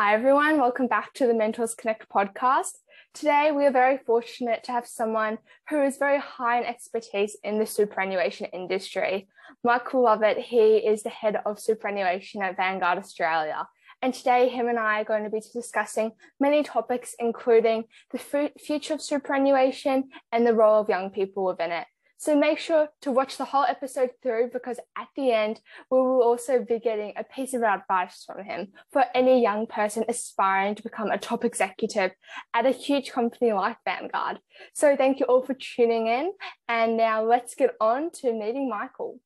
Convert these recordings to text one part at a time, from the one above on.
Hi, everyone. Welcome back to the Mentors Connect podcast. Today, we are very fortunate to have someone who is very high in expertise in the superannuation industry. Michael Lovett, he is the head of superannuation at Vanguard Australia. And today, him and I are going to be discussing many topics, including the future of superannuation and the role of young people within it. So make sure to watch the whole episode through because at the end, we will also be getting a piece of advice from him for any young person aspiring to become a top executive at a huge company like Vanguard. So thank you all for tuning in. And now let's get on to meeting Michael.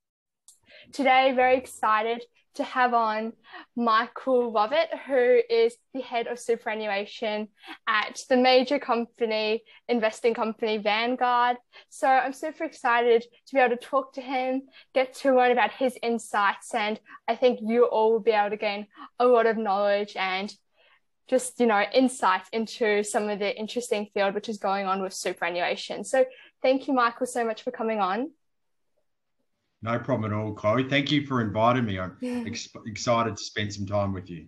Today, very excited to have on Michael Lovett, who is the head of superannuation at the major company, investing company Vanguard. So I'm super excited to be able to talk to him, get to learn about his insights, and I think you all will be able to gain a lot of knowledge and just you know insights into some of the interesting field which is going on with superannuation. So thank you, Michael, so much for coming on. No problem at all, Chloe. Thank you for inviting me. I'm ex- excited to spend some time with you.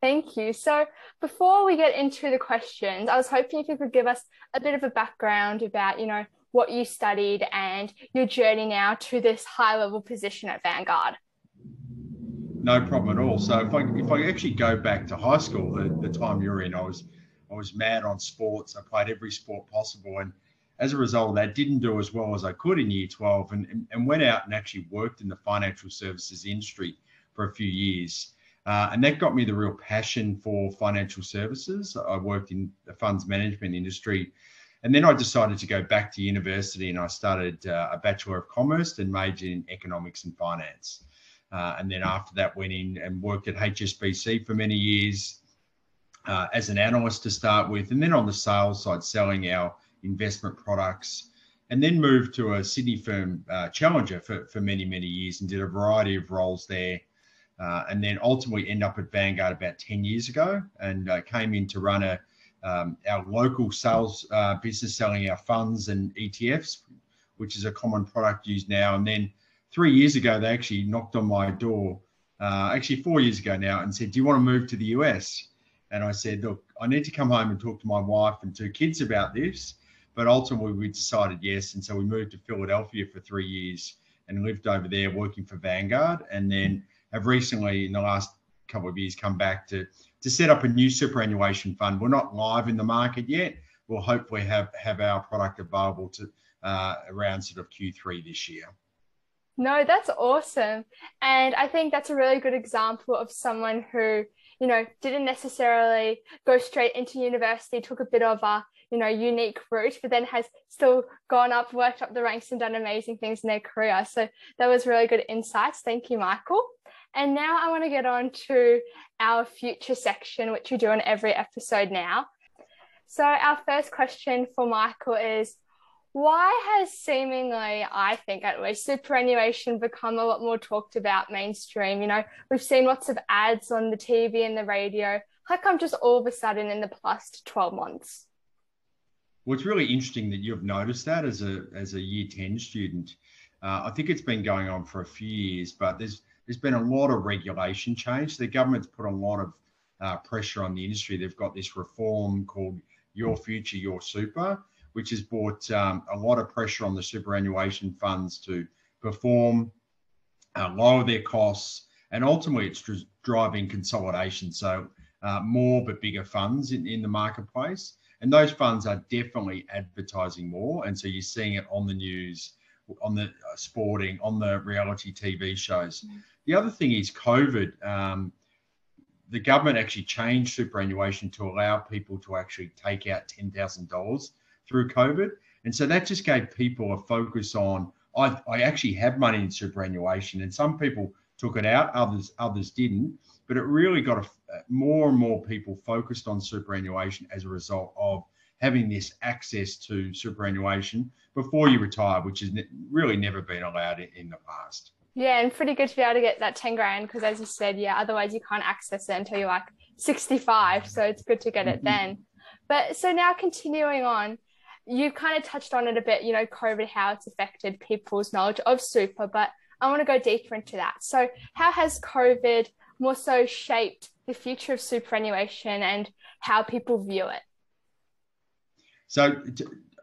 Thank you. So, before we get into the questions, I was hoping if you could give us a bit of a background about, you know, what you studied and your journey now to this high level position at Vanguard. No problem at all. So, if I if I actually go back to high school, the, the time you're in, I was I was mad on sports. I played every sport possible, and as a result of that, didn't do as well as I could in year 12 and, and went out and actually worked in the financial services industry for a few years. Uh, and that got me the real passion for financial services. I worked in the funds management industry. And then I decided to go back to university and I started uh, a Bachelor of Commerce and majored in economics and finance. Uh, and then after that, went in and worked at HSBC for many years uh, as an analyst to start with. And then on the sales side, selling our investment products, and then moved to a Sydney firm uh, Challenger for, for many, many years and did a variety of roles there. Uh, and then ultimately end up at Vanguard about 10 years ago and uh, came in to run a, um, our local sales uh, business selling our funds and ETFs, which is a common product used now. And then three years ago, they actually knocked on my door, uh, actually four years ago now, and said, Do you want to move to the US? And I said, Look, I need to come home and talk to my wife and two kids about this. But ultimately, we decided yes. And so we moved to Philadelphia for three years and lived over there working for Vanguard. And then have recently, in the last couple of years, come back to, to set up a new superannuation fund. We're not live in the market yet. We'll hopefully have, have our product available to uh, around sort of Q3 this year. No, that's awesome. And I think that's a really good example of someone who, you know, didn't necessarily go straight into university, took a bit of a you know unique route but then has still gone up worked up the ranks and done amazing things in their career. So that was really good insights. Thank you michael. And now i want to get on to our future section which we do on every episode now. So our first question for michael is why has seemingly, I think at least, superannuation become a lot more talked about mainstream? You know, we've seen lots of ads on the TV and the radio. How come just all of a sudden in the past 12 months? Well, it's really interesting that you've noticed that as a as a year ten student. Uh, I think it's been going on for a few years, but there's there's been a lot of regulation change. The government's put a lot of uh, pressure on the industry. They've got this reform called Your Future, Your Super, which has brought um, a lot of pressure on the superannuation funds to perform, uh, lower their costs, and ultimately it's just driving consolidation. So uh, more but bigger funds in, in the marketplace. And those funds are definitely advertising more. And so you're seeing it on the news, on the uh, sporting, on the reality TV shows. Mm. The other thing is COVID. Um, the government actually changed superannuation to allow people to actually take out $10,000 through COVID. And so that just gave people a focus on, I, I actually have money in superannuation. And some people took it out, others others didn't but it really got a, uh, more and more people focused on superannuation as a result of having this access to superannuation before you retire, which has really never been allowed in the past. Yeah, and pretty good to be able to get that 10 grand because, as you said, yeah, otherwise you can't access it until you're like 65. So it's good to get it mm-hmm. then. But so now continuing on, you've kind of touched on it a bit, you know, COVID, how it's affected people's knowledge of super, but I want to go deeper into that. So, how has COVID more so shaped the future of superannuation and how people view it? So,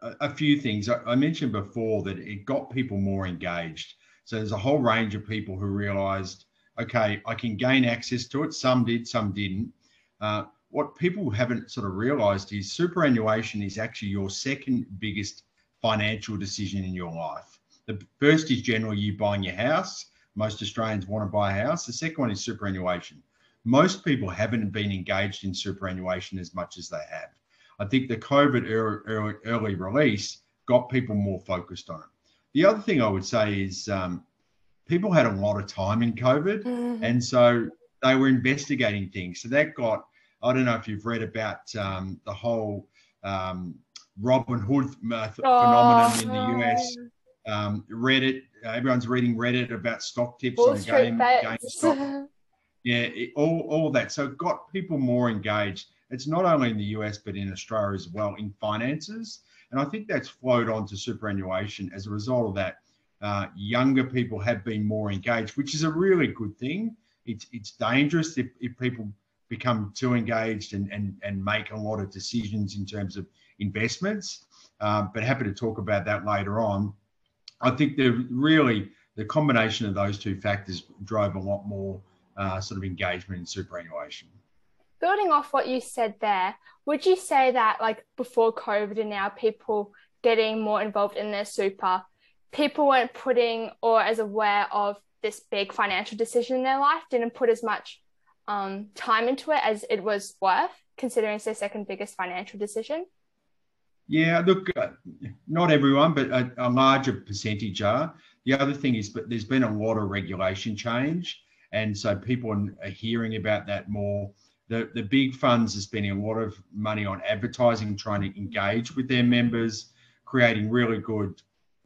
a few things. I mentioned before that it got people more engaged. So, there's a whole range of people who realized, okay, I can gain access to it. Some did, some didn't. Uh, what people haven't sort of realized is superannuation is actually your second biggest financial decision in your life. The first is generally you buying your house. Most Australians want to buy a house. The second one is superannuation. Most people haven't been engaged in superannuation as much as they have. I think the COVID early, early release got people more focused on it. The other thing I would say is um, people had a lot of time in COVID, mm-hmm. and so they were investigating things. So that got I don't know if you've read about um, the whole um, Robinhood uh, phenomenon oh, in the US. Um, Reddit, uh, everyone's reading Reddit about stock tips Wall on game, GameStop. yeah, it, all, all that. So it got people more engaged. It's not only in the US, but in Australia as well in finances. And I think that's flowed on to superannuation as a result of that. Uh, younger people have been more engaged, which is a really good thing. It's, it's dangerous if, if people become too engaged and, and, and make a lot of decisions in terms of investments. Um, but happy to talk about that later on. I think the really the combination of those two factors drove a lot more uh, sort of engagement in superannuation. Building off what you said there, would you say that like before COVID and now people getting more involved in their super, people weren't putting or as aware of this big financial decision in their life, didn't put as much um, time into it as it was worth, considering it's their second biggest financial decision? Yeah, look, uh, not everyone, but a, a, larger percentage are. The other thing is, but there's been a lot of regulation change, and so people are hearing about that more. The the big funds are spending a lot of money on advertising, trying to engage with their members, creating really good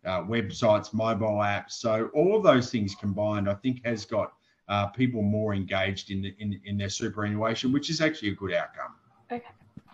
uh, websites, mobile apps. So all of those things combined, I think, has got uh, people more engaged in, the, in in their superannuation, which is actually a good outcome. Okay,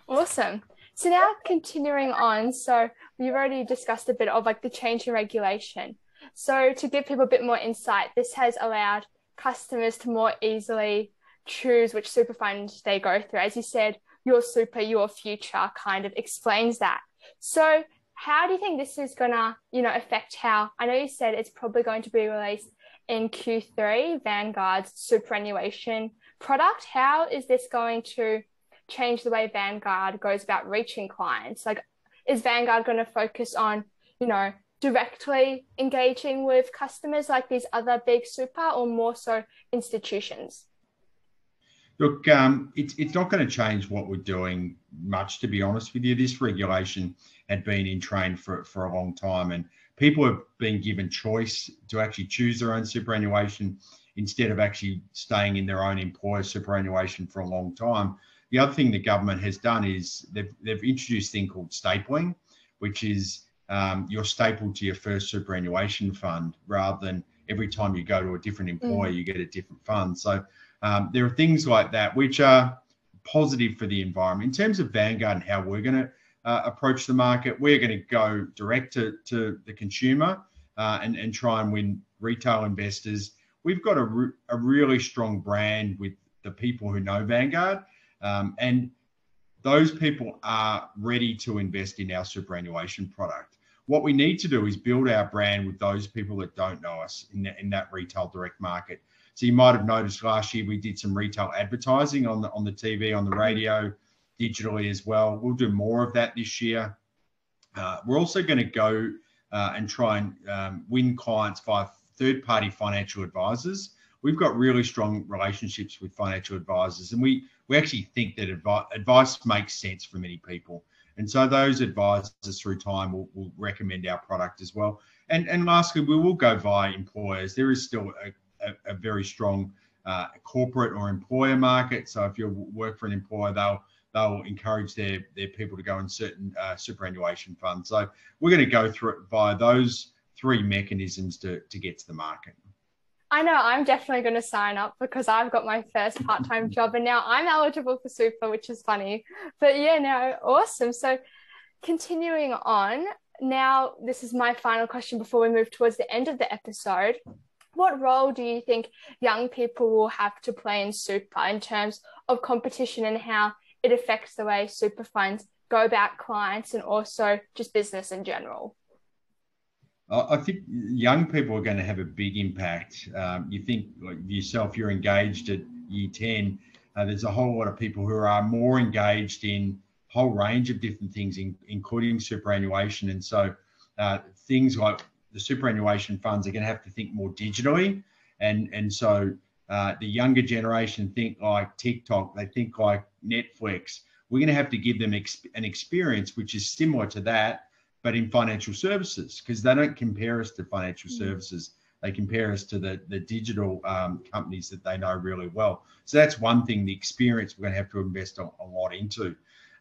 awesome. So now continuing on, so we've already discussed a bit of like the change in regulation. So to give people a bit more insight, this has allowed customers to more easily choose which super fund they go through. As you said, your super, your future kind of explains that. So how do you think this is gonna, you know, affect how I know you said it's probably going to be released in Q3, Vanguard's superannuation product. How is this going to change the way Vanguard goes about reaching clients? Like, is Vanguard going to focus on, you know, directly engaging with customers like these other big super or more so institutions? Look, um, it's, it's not going to change what we're doing much, to be honest with you. This regulation had been in train for, for a long time, and people have been given choice to actually choose their own superannuation instead of actually staying in their own employer superannuation for a long time. The other thing the government has done is they've, they've introduced a thing called stapling, which is um, you're stapled to your first superannuation fund rather than every time you go to a different employer, mm. you get a different fund. So um, there are things like that which are positive for the environment. In terms of Vanguard and how we're going to uh, approach the market, we're going to go direct to, to the consumer uh, and, and try and win retail investors. We've got a, re- a really strong brand with the people who know Vanguard. Um, and those people are ready to invest in our superannuation product. What we need to do is build our brand with those people that don't know us in, the, in that retail direct market. So you might have noticed last year we did some retail advertising on the on the TV, on the radio, digitally as well. We'll do more of that this year. Uh, we're also going to go uh, and try and um, win clients via third-party financial advisors. We've got really strong relationships with financial advisors, and we we actually think that advi- advice makes sense for many people. And so those advisors through time will, will recommend our product as well. And, and lastly, we will go via employers. There is still a, a, a very strong uh, corporate or employer market. So if you work for an employer, they'll they'll encourage their their people to go in certain uh, superannuation funds. So we're going to go through it via those three mechanisms to to get to the market. I know I'm definitely going to sign up because I've got my first part time job and now I'm eligible for super, which is funny. But yeah, no, awesome. So continuing on, now this is my final question before we move towards the end of the episode. What role do you think young people will have to play in super in terms of competition and how it affects the way super funds go about clients and also just business in general? I think young people are going to have a big impact. Um, you think like yourself, you're engaged at year 10. Uh, there's a whole lot of people who are more engaged in a whole range of different things, in, including superannuation. And so uh, things like the superannuation funds are going to have to think more digitally. And, and so uh, the younger generation think like TikTok, they think like Netflix. We're going to have to give them ex- an experience which is similar to that, but in financial services, because they don't compare us to financial mm. services. They compare us to the, the digital um, companies that they know really well. So that's one thing, the experience we're going to have to invest a, a lot into.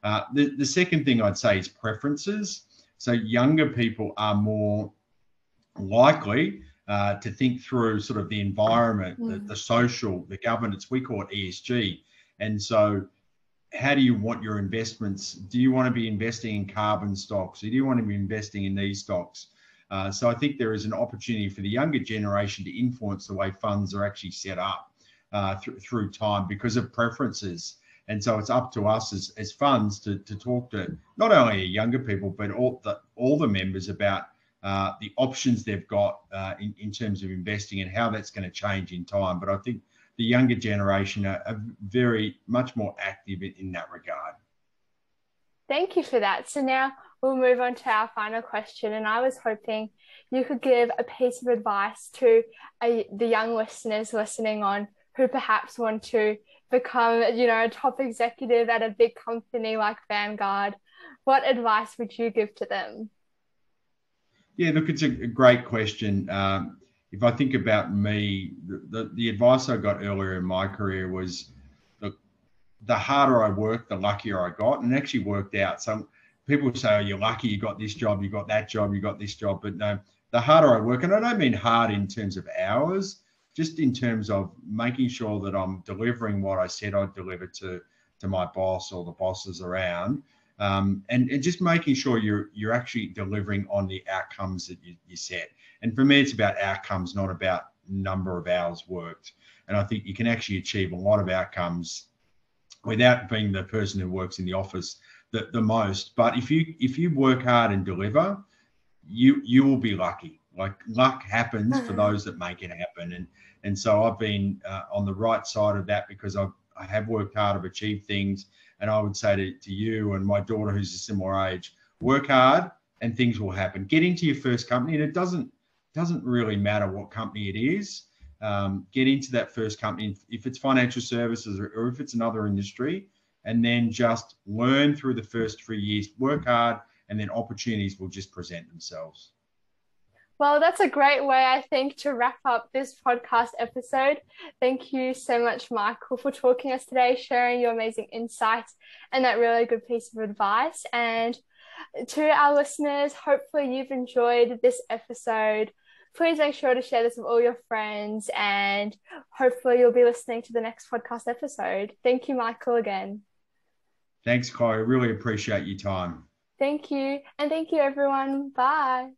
Uh, the, the second thing I'd say is preferences. So younger people are more likely uh, to think through sort of the environment, mm. the, the social, the governance. We call it ESG. And so how do you want your investments? Do you want to be investing in carbon stocks? Or do you want to be investing in these stocks? Uh, so I think there is an opportunity for the younger generation to influence the way funds are actually set up uh, th- through time because of preferences. And so it's up to us as, as funds to, to talk to not only younger people, but all the, all the members about uh, the options they've got uh, in, in terms of investing and how that's going to change in time. But I think the younger generation are, are very much more active in, in, that regard. Thank you for that. So now we'll move on to our final question. And I was hoping you could give a piece of advice to a, the young listeners listening on who perhaps want to become, you know, a top executive at a big company like Vanguard. What advice would you give to them? Yeah, look, it's a, great question. Um, if I think about me, the, the, the, advice I got earlier in my career was look, the harder I worked, the luckier I got, and actually worked out. So people say, oh, you're lucky you got this job, you got that job, you got this job. But no, the harder I work, and I don't mean hard in terms of hours, just in terms of making sure that I'm delivering what I said I'd deliver to, to my boss or the bosses around. Um, and, and just making sure you're you're actually delivering on the outcomes that you, you set. And for me, it's about outcomes, not about number of hours worked. And I think you can actually achieve a lot of outcomes without being the person who works in the office the, the most. But if you if you work hard and deliver, you you will be lucky. Like luck happens for mm-hmm. those that make it happen. And and so I've been uh, on the right side of that because I've I have worked hard, I've achieved things. And I would say to, to you and my daughter, who's a similar age, work hard and things will happen. Get into your first company, and it doesn't doesn't really matter what company it is. Um, get into that first company if it's financial services or, or if it's another industry, and then just learn through the first three years. Work hard, and then opportunities will just present themselves. Well, that's a great way, I think, to wrap up this podcast episode. Thank you so much, Michael, for talking us today, sharing your amazing insights and that really good piece of advice. And to our listeners, hopefully you've enjoyed this episode please make sure to share this with all your friends and hopefully you'll be listening to the next podcast episode. Thank you, Michael, again. Thanks, Chloe. Really appreciate your time. Thank you. And thank you, everyone. Bye.